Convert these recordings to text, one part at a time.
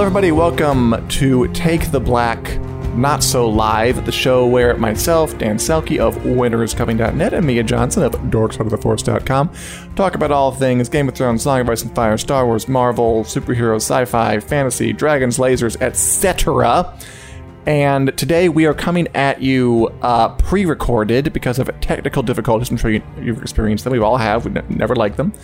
Hello, everybody. Welcome to Take the Black Not So Live, the show where myself, Dan Selke of WinterIsComing.net, and Mia Johnson of DorksideOfTheForce.com talk about all things Game of Thrones, Song of Ice and Fire, Star Wars, Marvel, superhero, sci fi, fantasy, dragons, lasers, etc. And today we are coming at you uh, pre recorded because of technical difficulties. I'm sure you, you've experienced them. We all have. We n- never like them.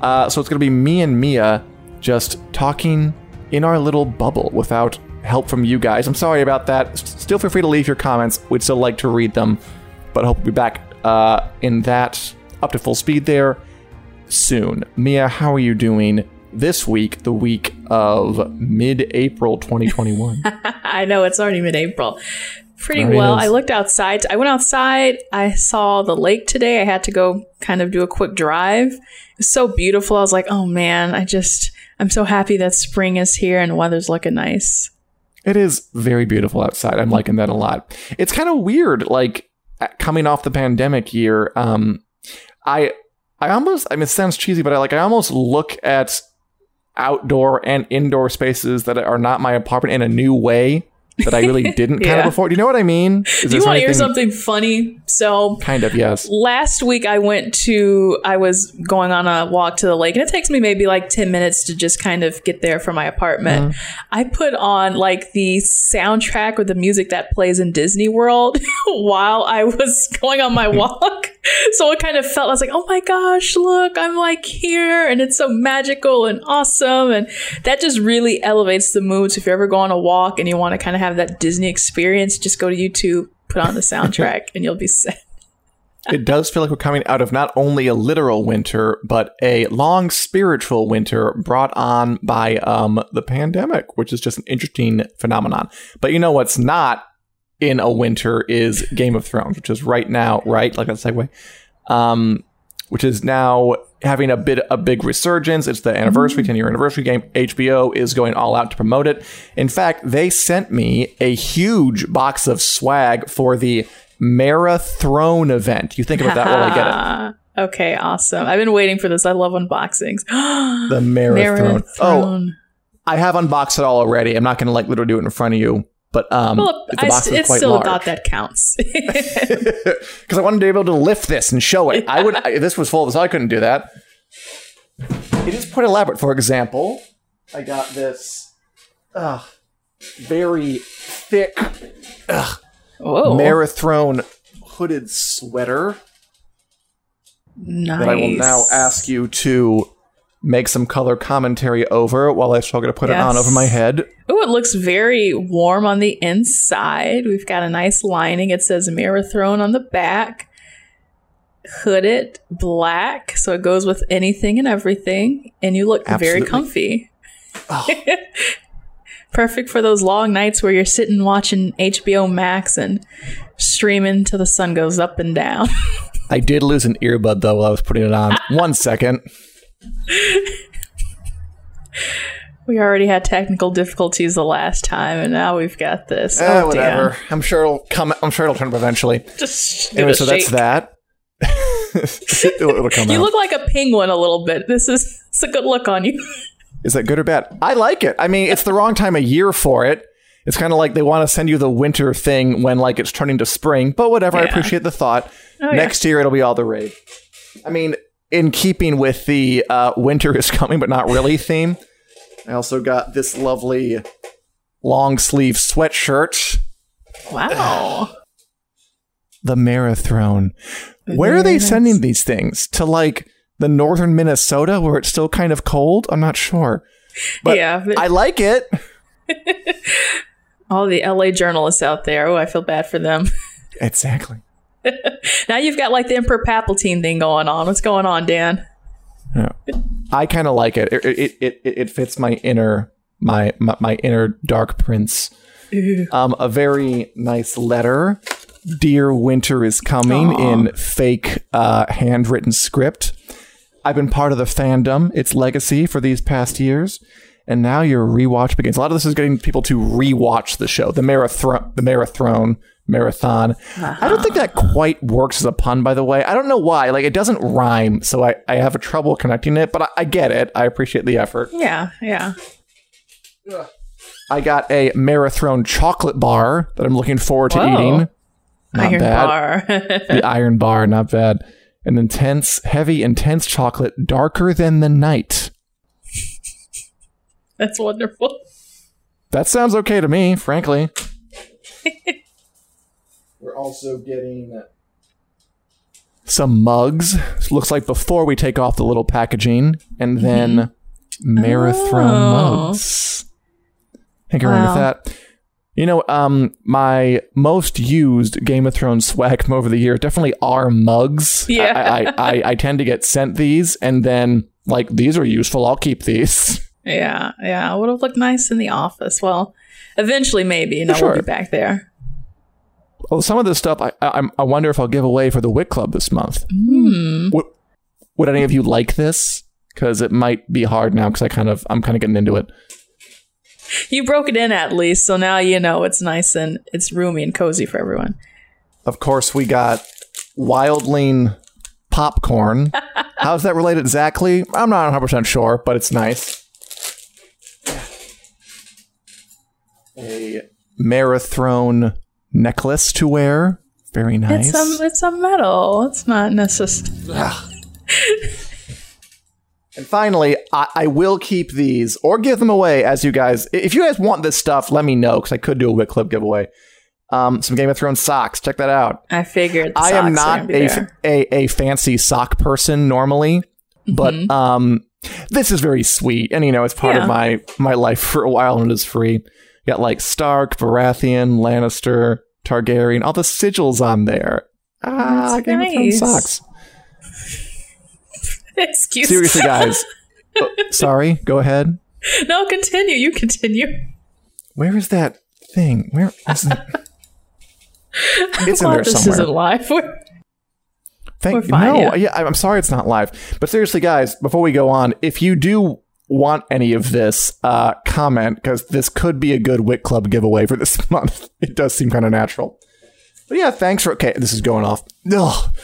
Uh, so it's going to be me and Mia just talking in our little bubble without help from you guys. I'm sorry about that. Still feel free to leave your comments. We'd still like to read them, but I hope we'll be back uh, in that up to full speed there soon. Mia, how are you doing this week, the week of mid April 2021? I know it's already mid-April. Pretty well. I looked outside. I went outside. I saw the lake today. I had to go kind of do a quick drive. It was so beautiful. I was like, "Oh man, I just I'm so happy that spring is here and the weather's looking nice." It is very beautiful outside. I'm liking that a lot. It's kind of weird, like uh, coming off the pandemic year. Um, I, I almost, I mean, it sounds cheesy, but I like, I almost look at outdoor and indoor spaces that are not my apartment in a new way that I really didn't kind of before. Do you know what I mean? Is Do you want to hear something funny? So Kind of, yes. last week I went to I was going on a walk to the lake and it takes me maybe like 10 minutes to just kind of get there from my apartment. Uh-huh. I put on like the soundtrack or the music that plays in Disney World while I was going on my walk. so it kind of felt I was like, "Oh my gosh, look, I'm like here and it's so magical and awesome." And that just really elevates the mood. So if you ever go on a walk and you want to kind of have that Disney experience, just go to YouTube, put on the soundtrack and you'll be set. it does feel like we're coming out of not only a literal winter, but a long spiritual winter brought on by um, the pandemic, which is just an interesting phenomenon. But you know what's not in a winter is Game of Thrones, which is right now, right? Like that segue. Um, which is now having a bit a big resurgence. It's the anniversary, mm-hmm. 10 year anniversary game. HBO is going all out to promote it. In fact, they sent me a huge box of swag for the MaraThrone event. You think about that while I get it. Okay, awesome. I've been waiting for this. I love unboxings. The MaraThrone. Oh, I have unboxed it all already. I'm not going to like literally do it in front of you, but um, Well, the I, box st- is it's quite still large. a thought that counts. because I wanted to be able to lift this and show it. I would. I, this was full of this. I couldn't do that. It is quite elaborate. For example, I got this uh, very thick Whoa, MaraThrone hooded sweater nice. that I will now ask you to make some color commentary over while I struggle to put it on over my head. Oh, it looks very warm on the inside. We've got a nice lining. It says MaraThrone on the back. Hooded black, so it goes with anything and everything, and you look Absolutely. very comfy. Oh. Perfect for those long nights where you're sitting watching HBO Max and streaming till the sun goes up and down. I did lose an earbud though while I was putting it on. One second. we already had technical difficulties the last time, and now we've got this. Eh, oh, whatever. damn. I'm sure it'll come. I'm sure it'll turn up eventually. Just Anyway, so that's that. it'll, it'll come You out. look like a penguin a little bit. This is it's a good look on you. Is that good or bad? I like it. I mean, it's the wrong time of year for it. It's kind of like they want to send you the winter thing when like it's turning to spring. But whatever. I appreciate the thought. Oh, yeah. Next year it'll be all the rage. I mean, in keeping with the uh, winter is coming but not really theme, I also got this lovely long sleeve sweatshirt. Wow. The MaraThrone. Where are they sending these things? To like the northern Minnesota where it's still kind of cold? I'm not sure. But yeah, but I like it. all the LA journalists out there. Oh, I feel bad for them. Exactly. now you've got like the Emperor Palpatine thing going on. What's going on, Dan? Yeah. I kind of like it. It, it it it fits my inner my my, my inner dark prince. Um, a very nice letter. Dear winter is coming in fake uh, handwritten script. I've been part of the fandom, its legacy for these past years, and now your rewatch begins. A lot of this is getting people to rewatch the show, the marathon, the marathon, marathon. I don't think that uh-huh. quite works as a pun, by the way. I don't know why. Like it doesn't rhyme, so I, I have a trouble connecting it, but I, I get it. I appreciate the effort. Yeah, yeah. I got a MaraThrone chocolate bar that I'm looking forward to Whoa. eating. Not Iron bad. bar. The iron bar, not bad. An intense, heavy, intense chocolate, darker than the night. That's wonderful. That sounds okay to me, frankly. We're also getting some mugs. Looks like before we take off the little packaging, and then MaraThrone Oh. mugs. Thank you very much Wow. for that. You know, um, my most used Game of Thrones swag from over the year definitely are mugs. Yeah. I, I, I, I tend to get sent these, and then like these are useful. I'll keep these. Yeah, yeah. It would have looked nice in the office. Well, eventually, maybe. You know, Sure. we'll be back there. Well, some of this stuff, I, I, I wonder if I'll give away for the WiC Club this month. Hmm. Would, would any of you like this? Because it might be hard now. Because I kind of, I'm kind of getting into it. You broke it in at least, so now you know it's nice and it's roomy and cozy for everyone. Of course, we got Wildling popcorn. How's that related exactly? I'm not 100 percent sure, but it's nice. A MaraThrone necklace to wear. Very nice. It's a it's a metal. It's not necessary. And finally, I, I will keep these or give them away as you guys. If you guys want this stuff, let me know because I could do a WiC Club giveaway. Um, some Game of Thrones socks. Check that out. I figured. The I am socks are not be a, there. a a fancy sock person normally, but Mm-hmm. um, this is very sweet, and you know it's part Yeah. of my my life for a while, and it is free. You got like Stark, Baratheon, Lannister, Targaryen, all the sigils on there. Ah, That's Game of Thrones nice. socks. Excuse Seriously, guys. Oh, sorry, go ahead. No, continue. You continue. Where is that thing? Where is it? It's in there this somewhere. isn't live. We're- Thank We're fine, no, yeah. yeah. I'm sorry it's not live. But seriously, guys, before we go on, if you do want any of this, uh, comment because this could be a good WiC Club giveaway for this month. It does seem kind of natural. But yeah, thanks for okay. This is going off. Ugh.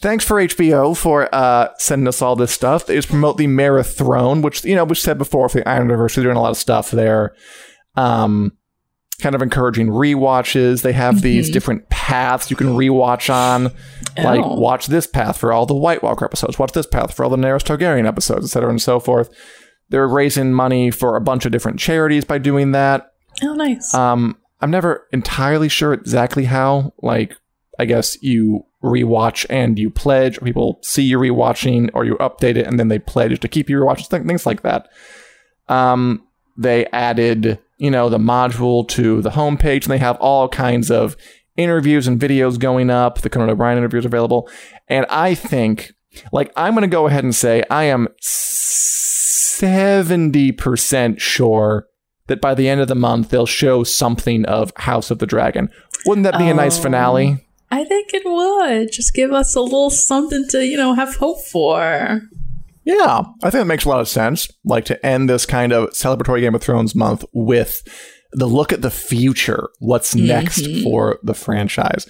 Thanks for HBO for uh, sending us all this stuff. They just promote the MaraThrone, which you know, which said before for the Iron Universe, they're doing a lot of stuff there. Um, kind of encouraging rewatches. They have these different paths you can rewatch on. Like Oh. watch this path for all the White Walker episodes, watch this path for all the Daenerys Targaryen episodes, etc. and so forth. They're raising money for a bunch of different charities by doing that. Oh, nice. Um, I'm never entirely sure exactly how. Like, I guess you rewatch and you pledge, or people see you rewatching, or you update it and then they pledge to keep you rewatching, things like that. Um, they added, you know, the module to the homepage, and they have all kinds of interviews and videos going up. The Conan O'Brien interview is available, and I think, like, I'm going to go ahead and say I am. S- 70% sure that by the end of the month they'll show something of House of the Dragon. Wouldn't that be a nice um, finale? I think it would. Just give us a little something to, you know, have hope for. Yeah, I think that makes a lot of sense. Like to end this kind of celebratory Game of Thrones month with the look at the future, what's mm-hmm. next for the franchise.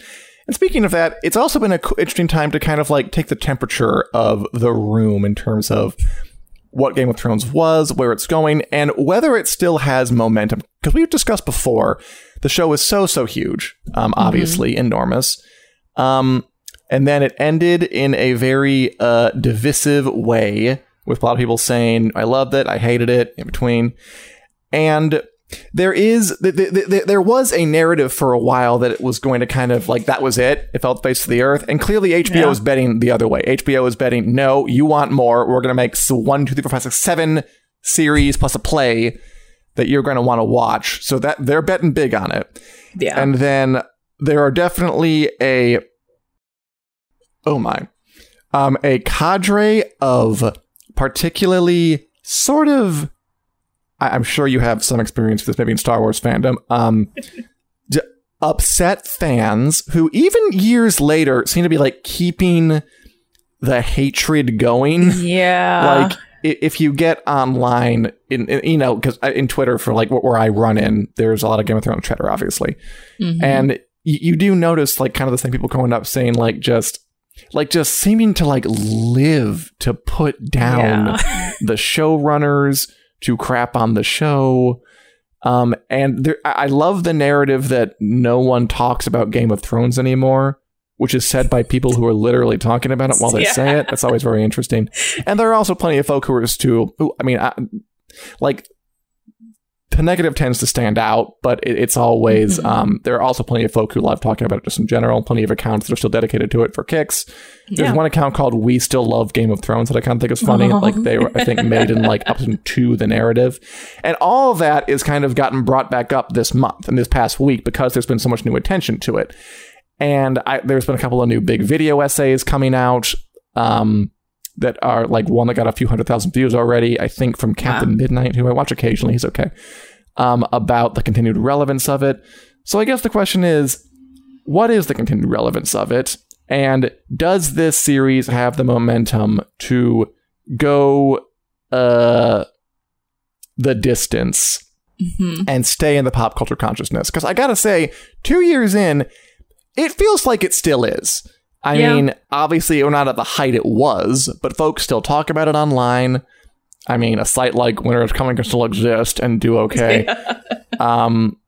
And speaking of that, it's also been an interesting time to kind of like take the temperature of the room in terms of what Game of Thrones was, where it's going, and whether it still has momentum. Because we've discussed before, the show is so, so huge, um, obviously enormous. Um, and then it ended in a very uh, divisive way, with a lot of people saying, I loved it, I hated it, in between. And there is th- th- th- there was a narrative for a while that it was going to kind of like that was it. It felt face to the earth. And clearly hbo Yeah. is betting the other way. Hbo is betting no you want more. We're going to make one two three four five six seven series plus a play that you're going to want to watch. So that they're betting big on it. Yeah. and then there are definitely a oh my um a cadre of particularly sort of I- i'm sure you have some experience with this maybe in star wars fandom um d- upset fans who even years later seem to be like keeping the hatred going yeah. like if you get online in, in you know because in twitter for like where i run in there's a lot of game of thrones chatter obviously Mhm. and you, you do notice like kind of the same people going up saying like just like just seeming to like live to put down Yeah. the showrunners to crap on the show Um, and there, I love the narrative that no one talks about Game of Thrones anymore, which is said by people who are literally talking about it while they Yeah. say it. That's always very interesting. And there are also plenty of folk who are too. Who, I mean, I, like the negative tends to stand out, but it, it's always. Mhm. Um, there are also plenty of folk who love talking about it just in general. Plenty of accounts that are still dedicated to it for kicks. There's Yeah. one account called "We Still Love Game of Thrones" that I kind of think is funny. Oh. Like they were, I think, made in like up to the narrative, and all of that is kind of gotten brought back up this month and this past week because there's been so much new attention to it. And I, there's been a couple of new big video essays coming out um, that are like one that got a few hundred thousand views already. I think from Captain Wow. Midnight, who I watch occasionally. He's okay. Um, about the continued relevance of it. So I guess the question is, what is the continued relevance of it? And does this series have the momentum to go uh, the distance Mhm. and stay in the pop culture consciousness? Because I gotta say, two years in, it feels like it still is. I Yeah. mean, obviously, we're not at the height it was, but folks still talk about it online. I mean, a site like Winter is Coming can still exist and do okay. Um,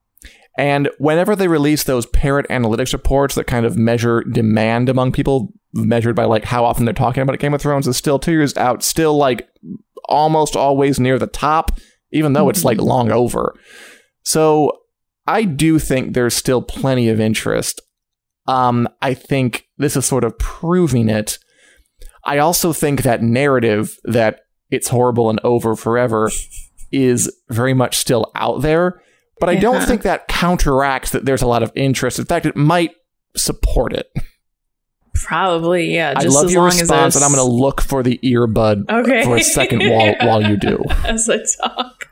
and whenever they release those Parrot Analytics reports that kind of measure demand among people, measured by like how often they're talking about Game of Thrones, is still two years out, still like almost always near the top, even though it's like long over. So I do think there's still plenty of interest. Um, I think this is sort of proving it. I also think that narrative that it's horrible and over forever is very much still out there. But I don't think that counteracts that there's a lot of interest. In fact, it might support it. Probably, yeah. I love your response, and I'm going to look for the earbud Okay. for a second while while you do. as I talk.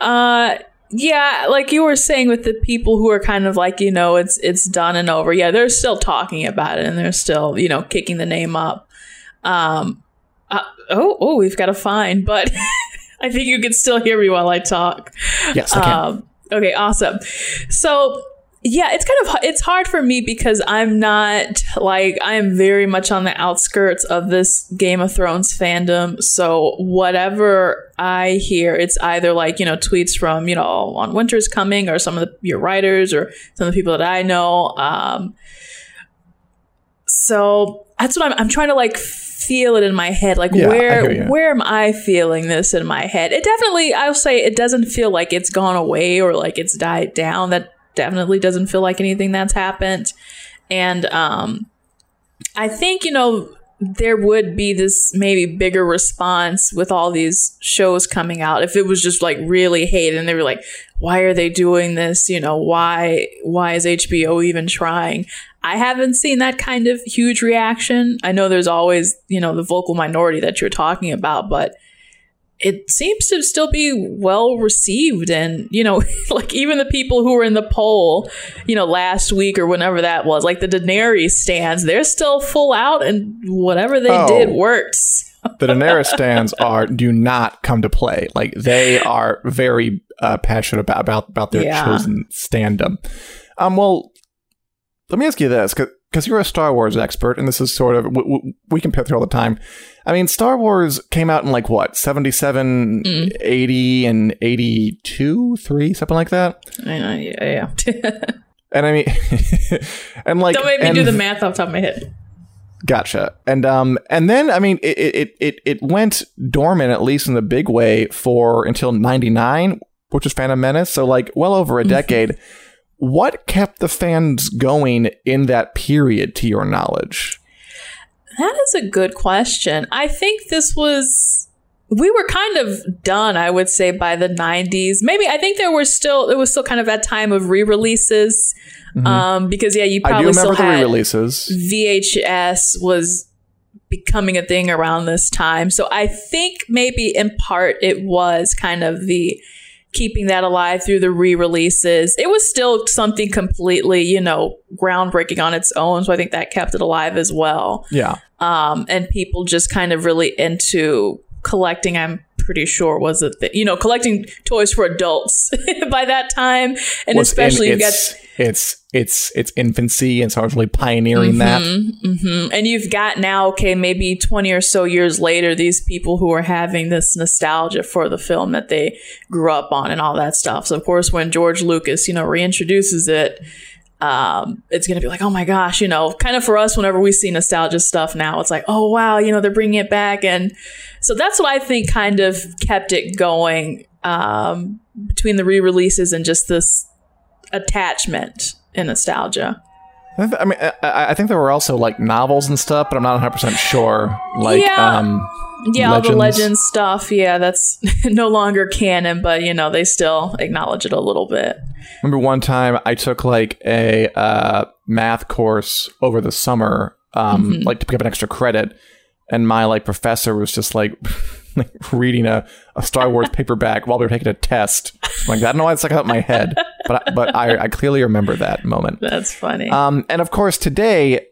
Uh yeah, like you were saying with the people who are kind of like, you know, it's it's done and over. Yeah, they're still talking about it and they're still, you know, kicking the name up. Um uh, oh, oh, we've got a fine, but I think you can still hear me while I talk. Yes, I can. Um, okay, awesome. So yeah, it's kind of it's hard for me because I'm not like I am very much on the outskirts of this Game of Thrones fandom. So whatever I hear, it's either like you know tweets from you know on Winter's Coming or some of the, your writers or some of the people that I know. Um, so that's what I'm. I'm trying to like feel it in my head. Like Yeah, where where am I feeling this in my head? It definitely. I'll say it doesn't feel like it's gone away or like it's died down. That definitely doesn't feel like anything that's happened. And um, I think you know there would be this maybe bigger response with all these shows coming out if it was just like really hate and they were like why are they doing this? You know why why is hbo even trying? I haven't seen that kind of huge reaction. I know there's always you know the vocal minority that you're talking about but it seems to still be well received and you know like even the people who were in the poll you know last week or whenever that was like the daenerys stands they're still full out and whatever they Oh. did works the Daenerys stands are do not come to play. Like they are very uh, passionate about, about about their Yeah. chosen standum. Um, well, let me ask you this, because you're a Star Wars expert, and this is sort of we compare through all the time. I mean, Star Wars came out in like what 77, Mm. 80, and 82, 3, something like that. I know, yeah, yeah. And I mean, and like, don't make me do the math off the top of my head Gotcha. And um and then I mean it it it it went dormant at least in the big way for until 99, which was Phantom Menace, so like well over a decade. What kept the fans going in that period to your knowledge? That is a good question. I think this was we were kind of done, I would say, by the '90s. Maybe I think there were still it was still kind of that time of re-releases, um, because yeah, you Mm-hmm. I do probably still remember the had re-releases. VHS was becoming a thing around this time. So I think maybe in part it was kind of the keeping that alive through the re-releases. It was still something completely, you know, groundbreaking on its own. So I think that kept it alive as well Yeah. um, and people just kind of really into collecting. I'm pretty sure was a thing. You know, collecting toys for adults by that time, and Was especially you got its, its its its infancy and so I was really pioneering that. Mhm. And you've got now, okay, maybe 20 or so years later, these people who are having this nostalgia for the film that they grew up on and all that stuff. So, of course, when George Lucas, you know, reintroduces it, um, it's going to be like, oh my gosh, you know, kind of for us, whenever we see nostalgia stuff now, it's like, oh wow, you know, they're bringing it back. And so that's what I think kind of kept it going um, between the re releases and just this attachment and nostalgia. I th- I mean, I, I think there were also like novels and stuff, but I'm not 100 percent sure. Like, Yeah. um, Yeah, all the legends stuff. Yeah, that's no longer canon, but you know they still acknowledge it a little bit. remember one time I took like a uh, math course over the summer, um, Mm-hmm. like to pick up an extra credit, and my like professor was just like. like reading a, a Star Wars paperback while we were taking a test. Like I don't know why it's stuck out in my head, but I, but I, I clearly remember that moment. That's funny. Um, and of course, today,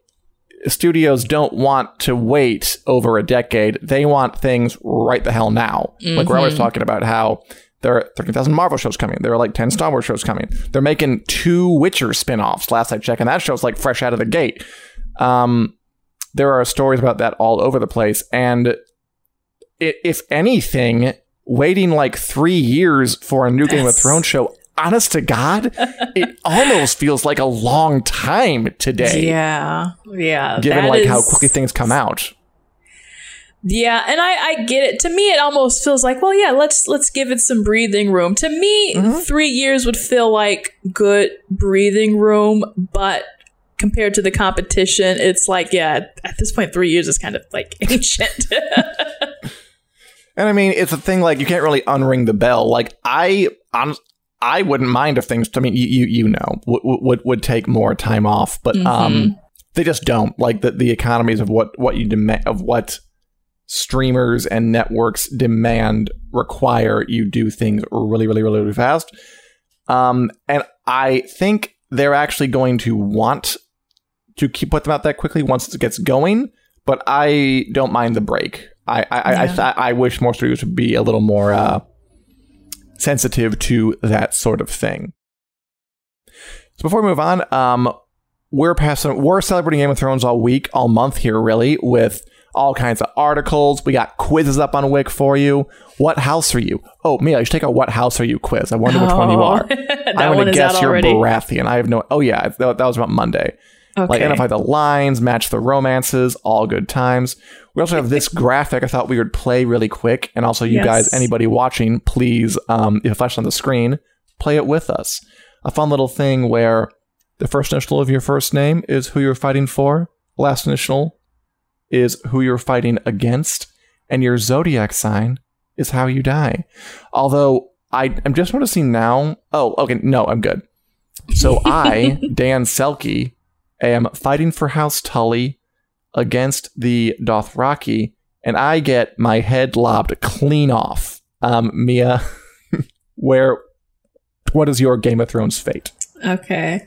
studios don't want to wait over a decade. They want things right the hell now. Like we're always talking about how there are 13,000 Marvel shows coming. There are like 10 Star Wars shows coming. They're making two Witcher spin offs last I checked, and that show's like fresh out of the gate. Um, there are stories about that all over the place. And if anything, waiting like three years for a new Game of Yes. Thrones show, honest to God, it almost feels like a long time today, yeah, yeah. given like how quickly things come out. Yeah, and I, I get it. To me, it almost feels like, well, yeah, let's let's give it some breathing room. To me, Mm-hmm. three years would feel like good breathing room, but compared to the competition, it's like, yeah, at this point, three years is kind of like ancient. And I mean, it's a thing like you can't really unring the bell. Like I, hon- I wouldn't mind if things. I mean, you you, you know, would, would would take more time off, but um, they just don't. Like the the economies of what what you demand of what streamers and networks demand require you do things really really really really fast. Um, and I think they're actually going to want to keep put them out that quickly once it gets going. But I don't mind the break. I I I, I, th- I wish more studios would be a little more uh, sensitive to that sort of thing. So before we move on, um, we're passing. We're celebrating Game of Thrones all week, all month here, really, with all kinds of articles. We got quizzes up on WiC for you. What house are you? Oh, Mia, you should take a "What house are you?" quiz. I wonder which one you Oh, are. I'm gonna guess you're. Baratheon. I have no. Oh yeah, that, that was about Monday. Okay. Like identify the lines, match the romances, all good times. We also have this graphic. I thought we would play really quick, and also you Yes. guys, anybody watching, please, um, if it flashes on the screen, play it with us. A fun little thing where the first initial of your first name is who you're fighting for. Last initial is who you're fighting against, and your zodiac sign is how you die. Although I am just noticing now. Oh, okay, no, I'm good. So I, Dan Selke, am fighting for House Tully against the Dothraki, and I get my head lobbed clean off. Um, Mia, where? What is your Game of Thrones fate? Okay.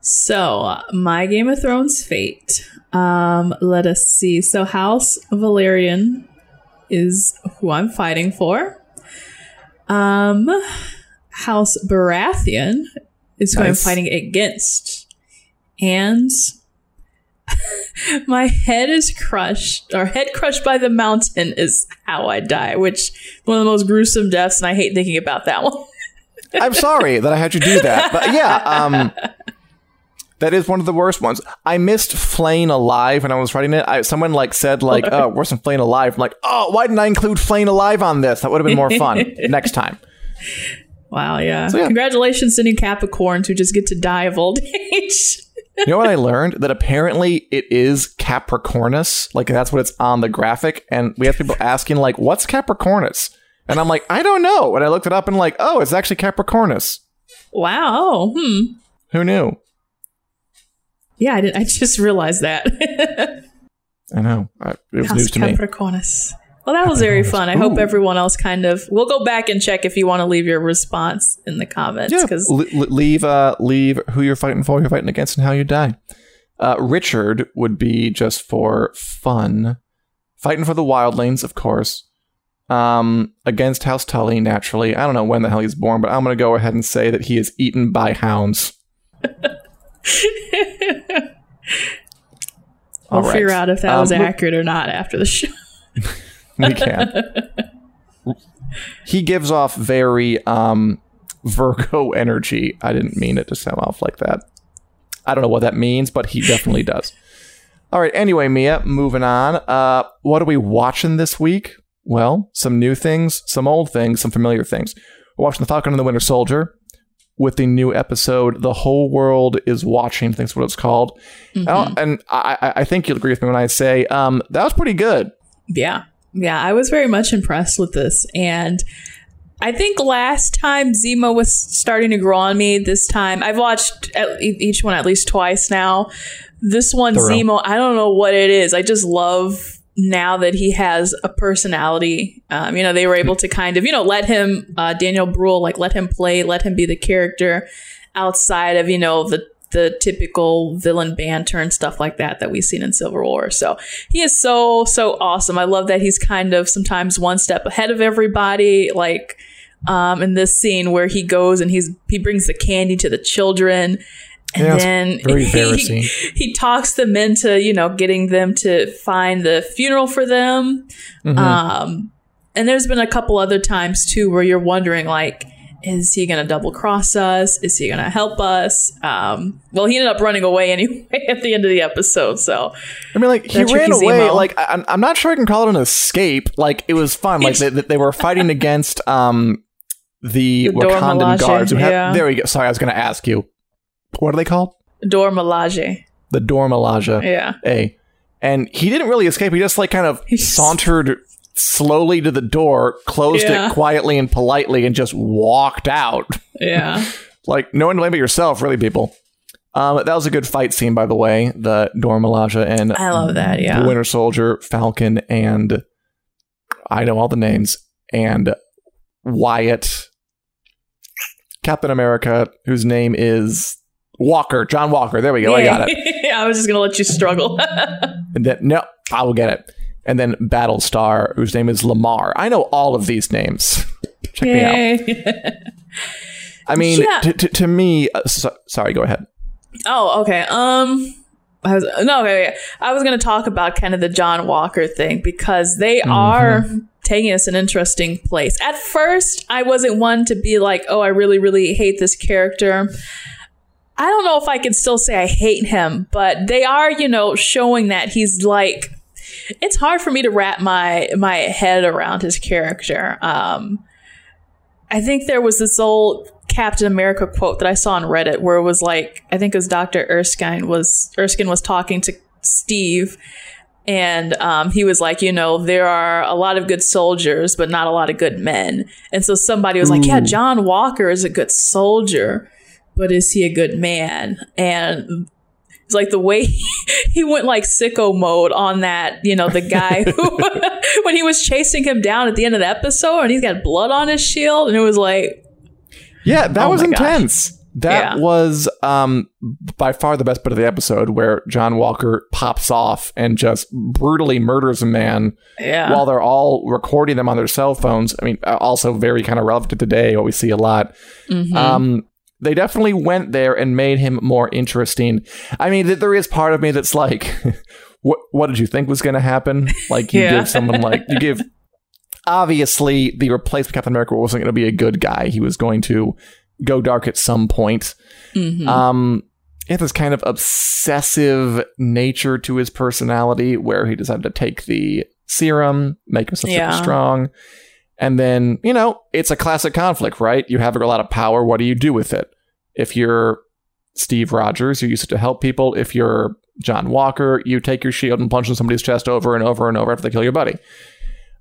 So, my Game of Thrones fate. Um, let us see. So, House Velaryon is who I'm fighting for. Um, House Baratheon is who I'm fighting against. And my head is crushed, or head crushed by the mountain is how I die, which one of the most gruesome deaths, and I hate thinking about that one. I'm sorry that I had you do that, but yeah, um, that is one of the worst ones. I missed Flaying Alive when I was writing it. I, someone like said like, "Oh, worse than Flaying Alive." I'm like, "Oh, why didn't I include Flaying Alive on this? That would have been more fun next time." Wow, yeah. yeah. Congratulations to new Capricorns who just get to die of old age. You know what I learned? That apparently it is Capricornus. Like that's what it's on the graphic. And we have people asking like, what's Capricornus? And I'm like, I don't know. And I looked it up and like, oh, it's actually Capricornus. wow. Hmm. Who knew? Yeah, I did. I just realized that. I know. I, it was House news to me. Capricornus. Well, that was very fun. I hope everyone else kind of. We'll go back and check if you want to leave your response in the comments Yeah, because l- l- leave uh, leave who you're fighting for, who you're fighting against, and how you die. Uh, Richard would be just for fun, fighting for the wildlings, of course. um, against House Tully, naturally. I don't know when the hell he's born, but I'm going to go ahead and say that he is eaten by hounds. We'll right. figure out if that was Um, look- accurate or not after the show. we can. he gives off very um, Virgo energy. I didn't mean it to sound off like that. I don't know what that means, but he definitely does. All right. Anyway, Mia, moving on. Uh, what are we watching this week? Well, some new things, some old things, some familiar things. We're watching The Falcon and the Winter Soldier with the new episode, The Whole World is Watching, I think is what it's called. Oh, and I, I- I think you'll agree with me when I say um, that was pretty good. Yeah. Yeah. I was very much impressed with this. And I think last time Zemo was starting to grow on me. This time I've watched at, each one at least twice now. This one, Thorough. Zemo, I don't know what it is. I just love now that he has a personality. Um, you know, they were able to kind of, you know, let him, uh, Daniel Bruhl, like let him play, let him be the character outside of, you know, the the typical villain banter and stuff like that that we've seen in Civil War. So he is so so awesome. I love that he's kind of sometimes one step ahead of everybody. Like um, in this scene where he goes and he's he brings the candy to the children. And Yeah, then very he, he talks them into, you know, getting them to find the funeral for them. Mm-hmm. Um, and there's been a couple other times too where you're wondering, like, is he going to double cross us? Is he going to help us? Um, well, he ended up running away anyway at the end of the episode. So, I mean, like he ran away. Like I'm, I'm not sure I can call it an escape. Like it was fun. Like they, they were fighting against um the, The Wakandan guards. Who yeah. There we go. Sorry, I was going to ask you. What are they called? Dora Milaje. The Dora Milaje. Yeah. A. And he didn't really escape. He just like kind of sauntered slowly to the door, closed Yeah. it quietly and politely, and just walked out. Yeah. Like no one to blame but yourself, really, people. Um, that was a good fight scene, by the way. The Dora Milaje and I love that. Yeah. the Winter Soldier, Falcon, and I know all the names, and Wyatt, Captain America, whose name is Walker, John Walker. There we go. I got it. I was just going to let you struggle. And then no, I will get it. And then Battlestar, whose name is Lemar. I know all of these names. Check me out. I mean, Yeah. to, to, to me, uh, so, sorry, go ahead. Oh, okay. Um, I was no, okay, okay. I was going to talk about kind of the John Walker thing because they are taking us an interesting place. At first, I wasn't one to be like, "Oh, I really, really hate this character." I don't know if I can still say I hate him, but they are, you know, showing that he's like. It's hard for me to wrap my my head around his character. Um, I think there was this old Captain America quote that I saw on Reddit where it was like, I think it was Dr. Erskine was Erskine was talking to Steve and um, he was like, you know, there are a lot of good soldiers, but not a lot of good men. And so somebody was like, yeah, John Walker is a good soldier, but is he a good man? And it's like the way he went like sicko mode on that, you know, the guy who, when he was chasing him down at the end of the episode and he's got blood on his shield. And it was like, Yeah, that Oh was my gosh. intense. That Yeah. was um, by far the best bit of the episode where John Walker pops off and just brutally murders a man yeah. while they're all recording them on their cell phones. I mean, uh, also very kind of relevant to today, what we see a lot. Mhm. Um, they definitely went there and made him more interesting. I mean, th- there is part of me that's like, what what did you think was going to happen? Like you Yeah. give someone like you give obviously the replacement Captain America wasn't going to be a good guy. He was going to go dark at some point. Mhm. Um, he had this kind of obsessive nature to his personality where he decided to take the serum, make himself super strong. And then, you know, it's a classic conflict, right? You have a lot of power. What do you do with it? If you're Steve Rogers, you use it to help people. If you're John Walker, you take your shield and punch in somebody's chest over and over and over after they kill your buddy.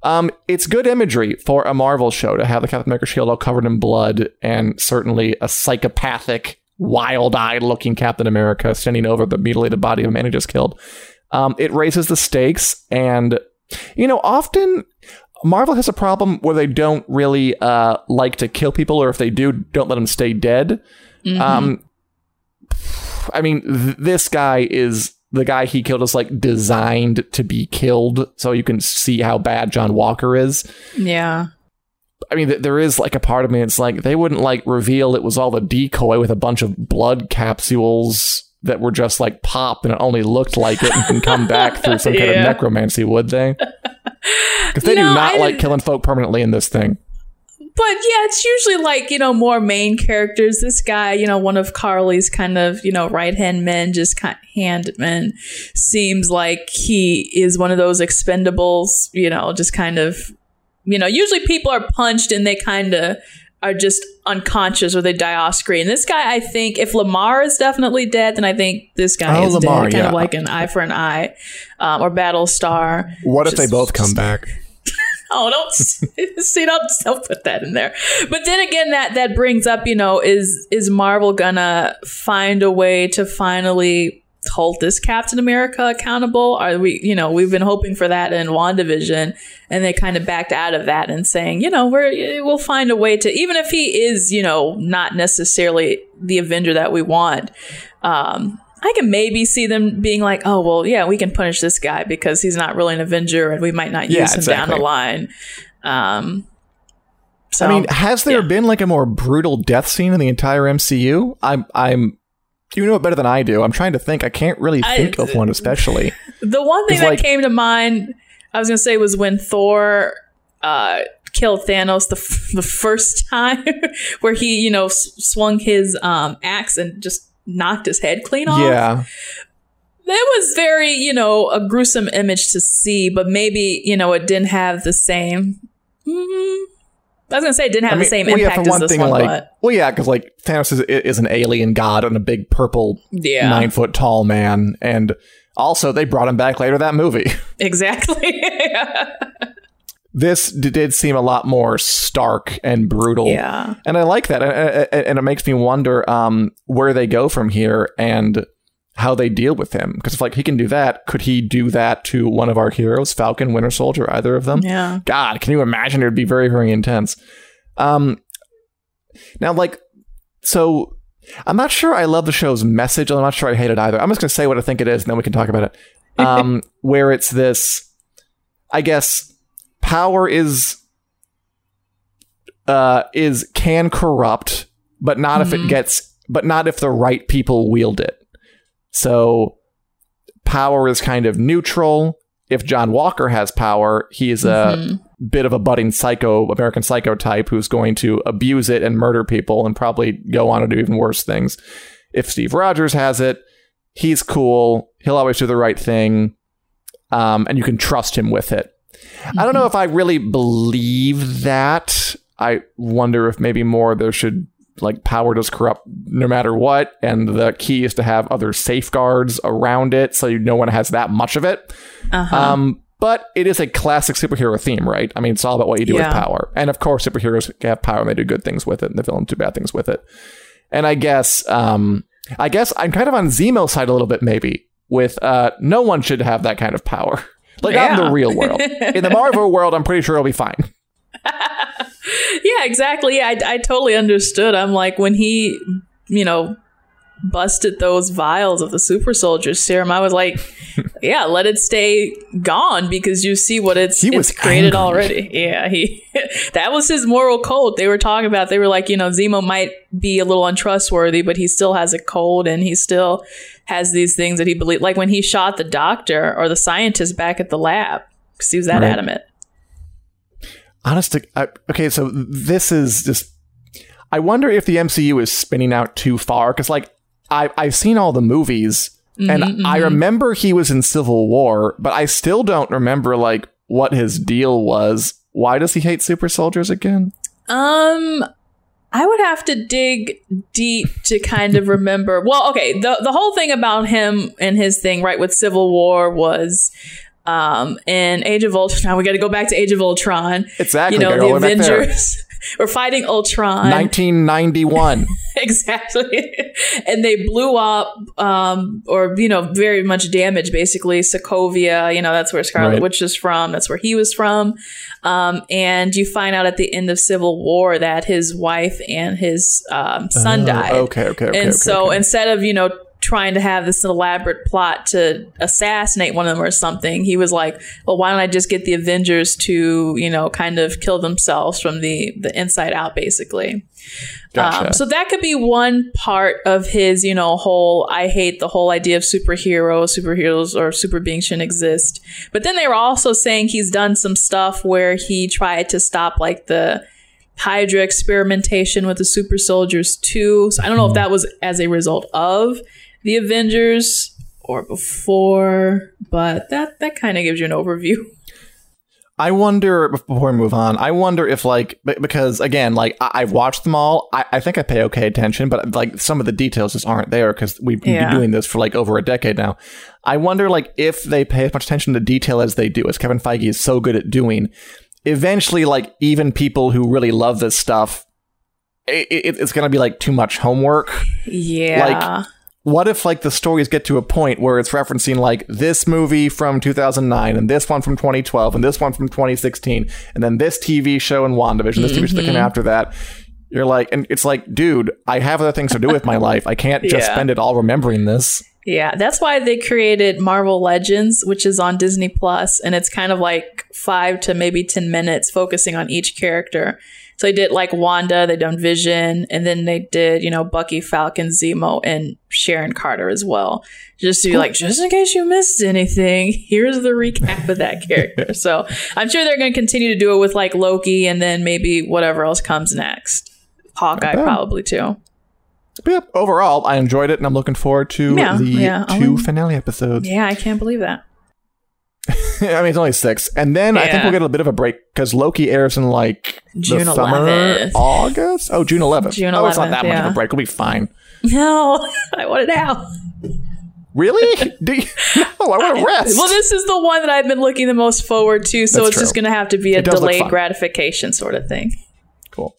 Um, it's good imagery for a Marvel show to have the Captain America shield all covered in blood and certainly a psychopathic, wild-eyed looking Captain America standing over the mutilated body of a man he just killed. Um, it raises the stakes, and you know, often Marvel has a problem where they don't really uh, like to kill people, or if they do, don't let them stay dead. Mhm. Um, I mean, th- this guy is the guy he killed is like designed to be killed, so you can see how bad John Walker is. Yeah. I mean, th- there is like a part of me. It's like they wouldn't like reveal it was all a decoy with a bunch of blood capsules that were just like pop and it only looked like it and can come back through some kind of necromancy, would they? Because they No, do not like killing folk permanently in this thing. But yeah, it's usually like, you know, more main characters. This guy, you know, one of Karli's kind of, you know, right hand men, just kind of hand men, seems like he is one of those expendables, you know, just kind of, you know, usually people are punched and they kind of are just unconscious or they die off screen. This guy, I think, if Lemar is definitely dead, then I think this guy Oh, is Lemar, dead. Kind yeah. of like an eye for an eye um, or Battlestar. What if they both come just- back? Oh, don't see, don't, don't put that in there. But then again, that that brings up, you know, is is Marvel gonna find a way to finally hold this Captain America accountable? Are we, you know, we've been hoping for that in WandaVision, and they kind of backed out of that and saying, you know, we're we'll find a way to, even if he is, you know, not necessarily the Avenger that we want. Um, I can maybe see them being like, oh, well, yeah, we can punish this guy because he's not really an Avenger and we might not use Yeah, him exactly. down the line. Um, so, I mean, has there yeah. been like a more brutal death scene in the entire MCU? I'm, I'm. You know it better than I do. I'm trying to think. I can't really I- think of one, especially. the one thing that like- came to mind, I was going to say, was when Thor uh, killed Thanos the, f- the first time, where he, you know, s- swung his um, axe and just knocked his head clean off. Yeah, That was very, you know, a gruesome image to see, but maybe, you know, it didn't have the same. Mm, I was gonna say it didn't have I mean, the same well, yeah, impact for as one this thing, one, like, but well, yeah, because like Thanos is, is an alien god and a big purple yeah, nine foot tall man, and also they brought him back later that movie. exactly. this d- did seem a lot more stark and brutal. yeah, and I like that, and, it makes me wonder um, where they go from here and how they deal with him. Because if like he can do that, could he do that to one of our heroes, Falcon, Winter Soldier, either of them? yeah. God, can you imagine? It would be very, very intense. Um, now, like, so I'm not sure I love the show's message. I'm not sure I hate it either. I'm just gonna say what I think it is, and then we can talk about it. Um, where it's this, I guess, power is, uh, is can corrupt, but not if it gets, but not if the right people wield it. So, power is kind of neutral. If John Walker has power, he is a Mhm. bit of a budding psycho, American psycho type who's going to abuse it and murder people and probably go on to do even worse things. If Steve Rogers has it, he's cool. He'll always do the right thing. Um, and you can trust him with it. I don't know if I really believe that. I wonder if maybe more there should like power does corrupt no matter what, and the key is to have other safeguards around it so no one has that much of it. Uh-huh. Um, but it is a classic superhero theme, right? I mean, it's all about what you do Yeah. with power. And of course, superheroes have power and they do good things with it, and the villains do bad things with it. And I guess, um, I guess I'm kind of on Zemo's side a little bit, maybe. With uh, no one should have that kind of power, like not in the real world. in the Marvel world, I'm pretty sure it'll be fine. yeah, exactly. Yeah, I, I totally understood. I'm like when he, you know, busted those vials of the super soldier serum. I was like, yeah, let it stay gone because you see what it's He was created angry. already. Yeah, he that was his moral code. They were talking about. They were like, you know, Zemo might be a little untrustworthy, but he still has a code and he still has these things that he believes. Like when he shot the doctor or the scientist back at the lab because he was that Right. adamant. Honest, to, I, okay, so this is just. I wonder if the MCU is spinning out too far because, like, I I've seen all the movies and I remember he was in Civil War, but I still don't remember like what his deal was. Why does he hate super soldiers again? Um, I would have to dig deep to kind of remember. Well, okay, the the whole thing about him and his thing, right, with Civil War was um in Age of Ultron. Now we got to go back to Age of Ultron. Exactly. You know, the all the way back there. Avengers were fighting Ultron. 1991. exactly. and they blew up, um, or, you know, very much damaged, basically, Sokovia. You know, that's where Scarlet Right. Witch is from. That's where he was from. Um, and you find out at the end of Civil War that his wife and his um, son Oh, died. Okay, okay, okay. and okay, so okay. instead of, you know, trying to have this elaborate plot to assassinate one of them or something. He was like, "Well, why don't I just get the Avengers to, you know, kind of kill themselves from the the inside out, basically." Gotcha. Um, so that could be one part of his, you know, whole I hate the whole idea of superheroes, superheroes or super beings shouldn't exist. But then they were also saying he's done some stuff where he tried to stop like the Hydra experimentation with the super soldiers too. So I don't know if that was as a result of the Avengers or before, but that that kind of gives you an overview. I wonder before we move on. I wonder if like because again, like I- I've watched them all. I-, I think I pay okay attention, but like some of the details just aren't there because we've been doing this for like over a decade now. I wonder like if they pay as much attention to detail as they do, as Kevin Feige is so good at doing. Eventually, like even people who really love this stuff, it, it, it's gonna be like too much homework. Yeah. What if like the stories get to a point where it's referencing like this movie from 2009 and this one from 2012 and this one from 2016 and then this TV show and WandaVision, this TV show that came Mm-hmm. after that. You're like, and it's like, dude, I have other things to do with my life. I can't just Yeah. spend it all remembering this. Yeah, that's why they created Marvel Legends, which is on Disney Plus, and it's kind of like five to maybe ten minutes focusing on each character. So they did like Wanda, they done Vision, and then they did you know Bucky, Falcon, Zemo, and Sharon Carter as well. Just to be like, just in case you missed anything, here's the recap of that character. so I'm sure they're going to continue to do it with like Loki, and then maybe whatever else comes next. Hawkeye probably too. But yeah, overall, I enjoyed it and I'm looking forward to Yeah, the yeah, two I'll- finale episodes. Yeah, I can't believe that. I mean, it's only six. And then I think we'll get a bit of a break because Loki airs in like June the summer, 11th. August? Oh, June 11th. June Oh, it's not 11th, that much of a break. We'll be fine. No, I want it now. Really? Do you- no, I want to rest. Well, this is the one that I've been looking the most forward to, so That's it's just going to have to be a It does look delayed gratification sort of thing. cool.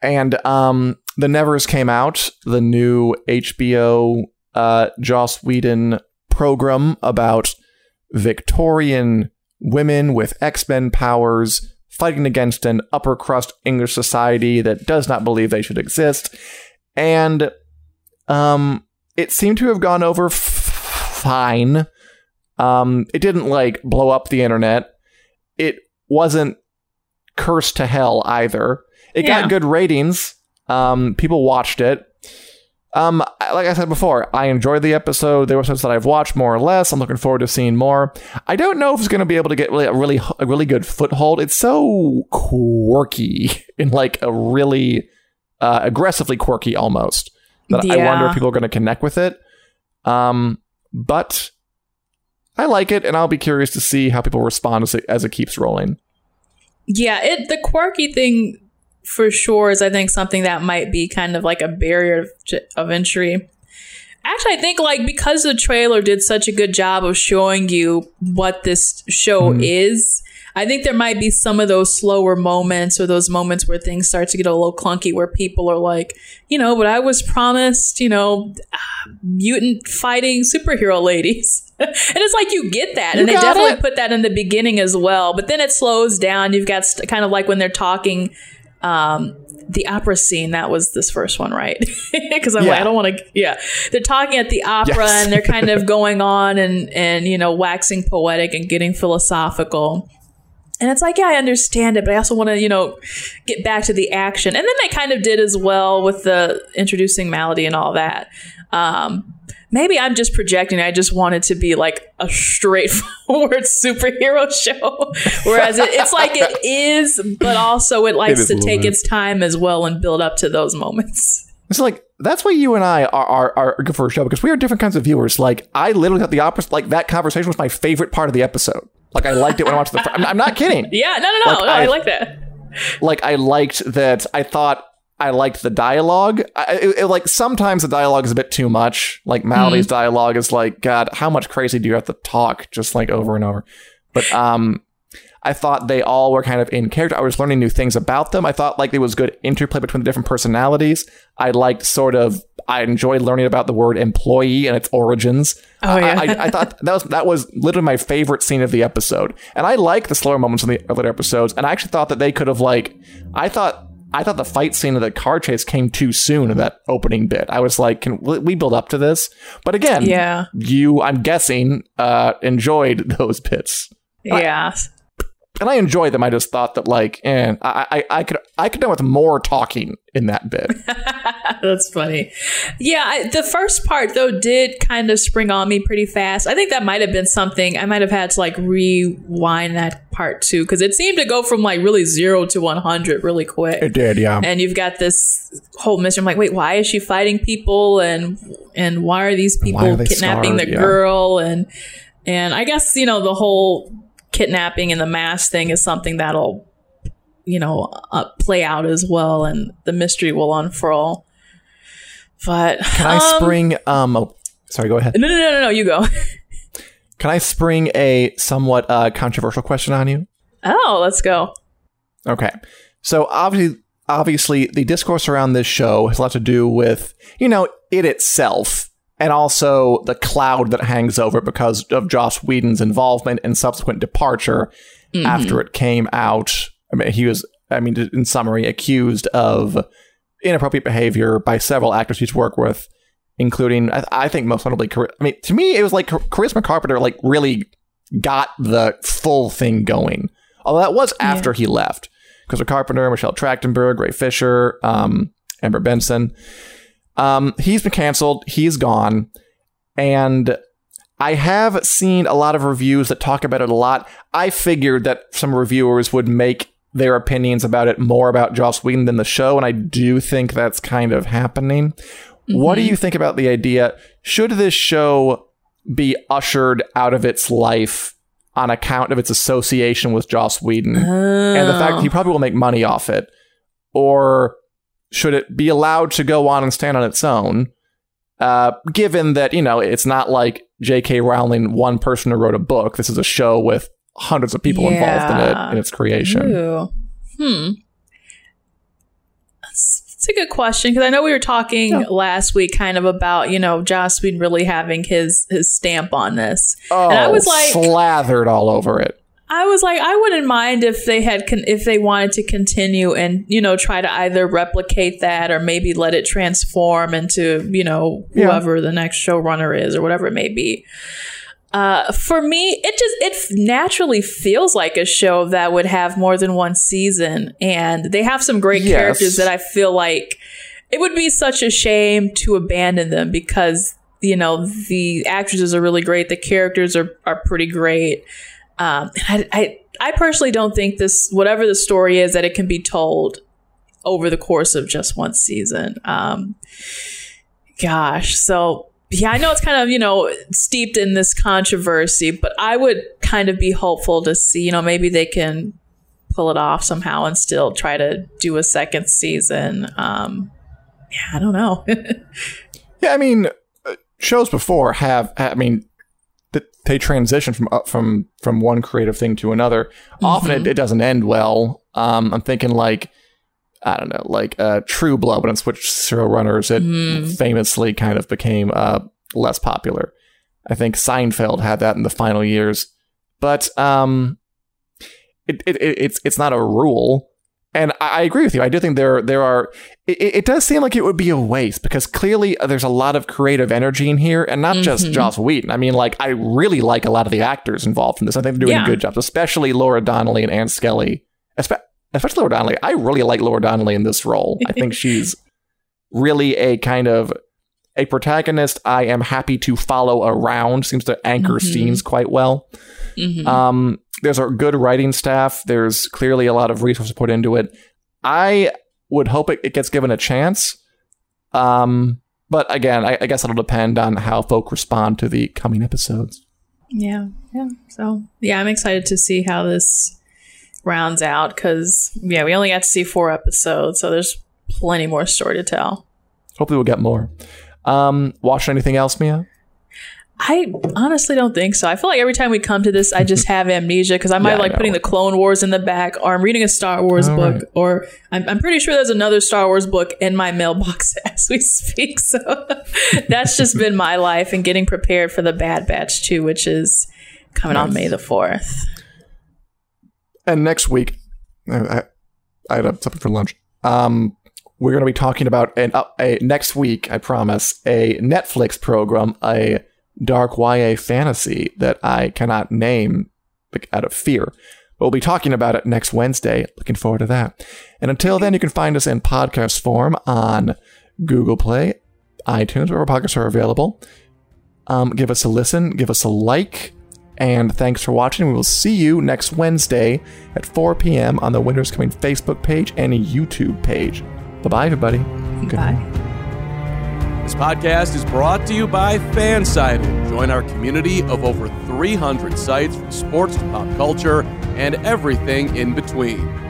And um, the Nevers came out, the new HBO uh, Joss Whedon program about Victorian women with X Men powers fighting against an upper crust English society that does not believe they should exist. And um, it seemed to have gone over f- fine. Um, it didn't like blow up the internet. It wasn't cursed to hell either. It Yeah. got good ratings. Um, people watched it. Um, like I said before, I enjoyed the episode. There were episodes that I've watched more or less. I'm looking forward to seeing more. I don't know if it's going to be able to get really a really a really good foothold. It's so quirky in like a really uh, aggressively quirky almost that I wonder if people are going to connect with it. Um, but I like it, and I'll be curious to see how people respond as it, as it keeps rolling. Yeah, it the quirky thing for sure is I think something that might be kind of like a barrier of, of entry. Actually, I think like because the trailer did such a good job of showing you what this show mm-hmm. is, I think there might be some of those slower moments or those moments where things start to get a little clunky where people are like, you know, but I was promised, you know, mutant fighting superhero ladies. and it's like you get that. and they definitely it. put that in the beginning as well. But then it slows down. You've got st- kind of like when they're talking um the opera scene that was this first one right? Because i'm like i don't want to yeah. They're talking at the opera Yes. and they're kind of going on and and you know waxing poetic and getting philosophical. And it's like yeah i understand it but i also want to you know get back to the action. And then they kind of did as well with the introducing Maladie and all that. Um maybe i'm just projecting i just want it to be like a straightforward superhero show whereas it, it's like it is but also it likes is to take its time as well and build up to those moments It's like that's why you and I are, are are good for a show because we are different kinds of viewers. Like I literally got the opposite. Like that conversation was my favorite part of the episode. Like I liked it when I watched the. Fr- I'm, I'm not kidding. yeah no no no, Like, no I, I- like that Like I liked that. I thought I liked the dialogue. I, it, it- like sometimes the dialogue is a bit too much. Like Maladie's dialogue is like, God, how much crazy do you have to talk just like over and over? But um, I thought they all were kind of in character. I was learning new things about them. I thought like there was good interplay between the different personalities. I liked sort of. I enjoyed learning about the word employee and its origins. Oh, yeah. I, I, I thought that was that was literally my favorite scene of the episode. And I like the slower moments in the earlier episodes. And I actually thought that they could have like. I thought I thought the fight scene of the car chase came too soon in that opening bit. I was like, can we build up to this? But again, Yeah. you, I'm guessing, uh, enjoyed those bits. Yeah. And I enjoyed them. I just thought that, like, and I, I, I could, I could done with more talking in that bit. That's funny. Yeah, I, the first part though did kind of spring on me pretty fast. I think that might have been something I might have had to like rewind that part too because it seemed to go from like really zero to one hundred really quick. it did, yeah. and you've got this whole mystery. I'm like, wait, why is she fighting people, and and why are these people are kidnapping scarred? the Yeah. girl? And and I guess you know the whole kidnapping and the mass thing is something that'll you know uh, play out as well, and the mystery will unfurl. But Can I um, spring, um, oh, sorry, go ahead. No, no, no, no, no. You go. Can I spring a somewhat uh, controversial question on you? oh, let's go. Okay. So obviously, obviously, the discourse around this show has a lot to do with you know it itself, and also the cloud that hangs over it because of Joss Whedon's involvement and subsequent departure after it came out. I mean, he was, I mean, in summary, accused of inappropriate behavior by several actors he's worked with, including, I, I think, most notably, Char- I mean, to me, it was like Char- Charisma Carpenter, like really got the full thing going. Although that was after he left. Because of Carpenter, Michelle Trachtenberg, Ray Fisher, um, Amber Benson. Um, he's been canceled. He's gone. And I have seen a lot of reviews that talk about it a lot. I figured that some reviewers would make their opinions about it more about Joss Whedon than the show, and I do think that's kind of happening. What do you think about the idea? Should this show be ushered out of its life on account of its association with Joss Whedon and the fact that he probably will make money off it? Or should it be allowed to go on and stand on its own? Uh, given that, you know, it's not like J.K. Rowling, one person who wrote a book. This is a show with hundreds of people involved in it in its creation. Ooh. Hmm. That's, that's a good question because I know we were talking Yeah. last week kind of about you know Joss Whedon really having his his stamp on this. Oh, And I was like- slathered all over it. I was like, I wouldn't mind if they had con- if they wanted to continue and you know try to either replicate that or maybe let it transform into you know Yeah. whoever the next showrunner is or whatever it may be. Uh, for me, it just it naturally feels like a show that would have more than one season, and they have some great Yes. characters that I feel like it would be such a shame to abandon them because you know the actresses are really great, the characters are are pretty great. Um, I, I I personally don't think this whatever the story is that it can be told over the course of just one season. Um, gosh, so yeah, I know it's kind of you know steeped in this controversy, but I would kind of be hopeful to see you know maybe they can pull it off somehow and still try to do a second season. Um, yeah, I don't know. Yeah, I mean, uh, shows before have. I mean, they transition from uh, from from one creative thing to another. Often it, it doesn't end well. Um, I'm thinking like. I don't know, like uh, True Blood when it switched showrunners, it famously kind of became uh, less popular. I think Seinfeld had that in the final years, but um, it, it it's it's not a rule. And I, agree with you. I do think there there are. It, it does seem like it would be a waste because clearly uh, there's a lot of creative energy in here, and not just Joss Whedon. I mean, like I really like a lot of the actors involved in this. I think they're doing Yeah. good jobs, especially Laura Donnelly and Ann Skelly. Espe- Especially Laura Donnelly. I really like Laura Donnelly in this role. I think she's really a kind of a protagonist I am happy to follow around. Seems to anchor scenes quite well. Mhm. Um, there's a good writing staff. There's clearly a lot of resources put into it. I would hope it, it gets given a chance. Um, but again, I, I guess it'll depend on how folk respond to the coming episodes. Yeah, yeah. So yeah, I'm excited to see how this rounds out because yeah, we only got to see four episodes, so there's plenty more story to tell. Hopefully, we'll get more. Um, watching anything else, Mia? I honestly don't think so. I feel like every time we come to this, I just have amnesia because I might Yeah, either I like putting the Clone Wars in the back, or I'm reading a Star Wars All book, right. or I'm, I'm pretty sure there's another Star Wars book in my mailbox as we speak. So that's just been my life and getting prepared for the Bad Batch too, which is coming on May the 4th. And next week, I, I, I had something for lunch. Um, we're going to be talking about an uh, a next week. I promise a Netflix program, a dark YA fantasy that I cannot name out of fear. We'll be talking about it next Wednesday. Looking forward to that. And until then, you can find us in podcast form on Google Play, iTunes, wherever podcasts are available. Um, give us a listen, give us a like, and thanks for watching. We will see you next Wednesday at 4 p.m. on the Winter's Coming Facebook page and YouTube page. Bye bye, everybody. Good Bye. This podcast is brought to you by Fansided. Join our community of over 300 sites from sports to pop culture and everything in between.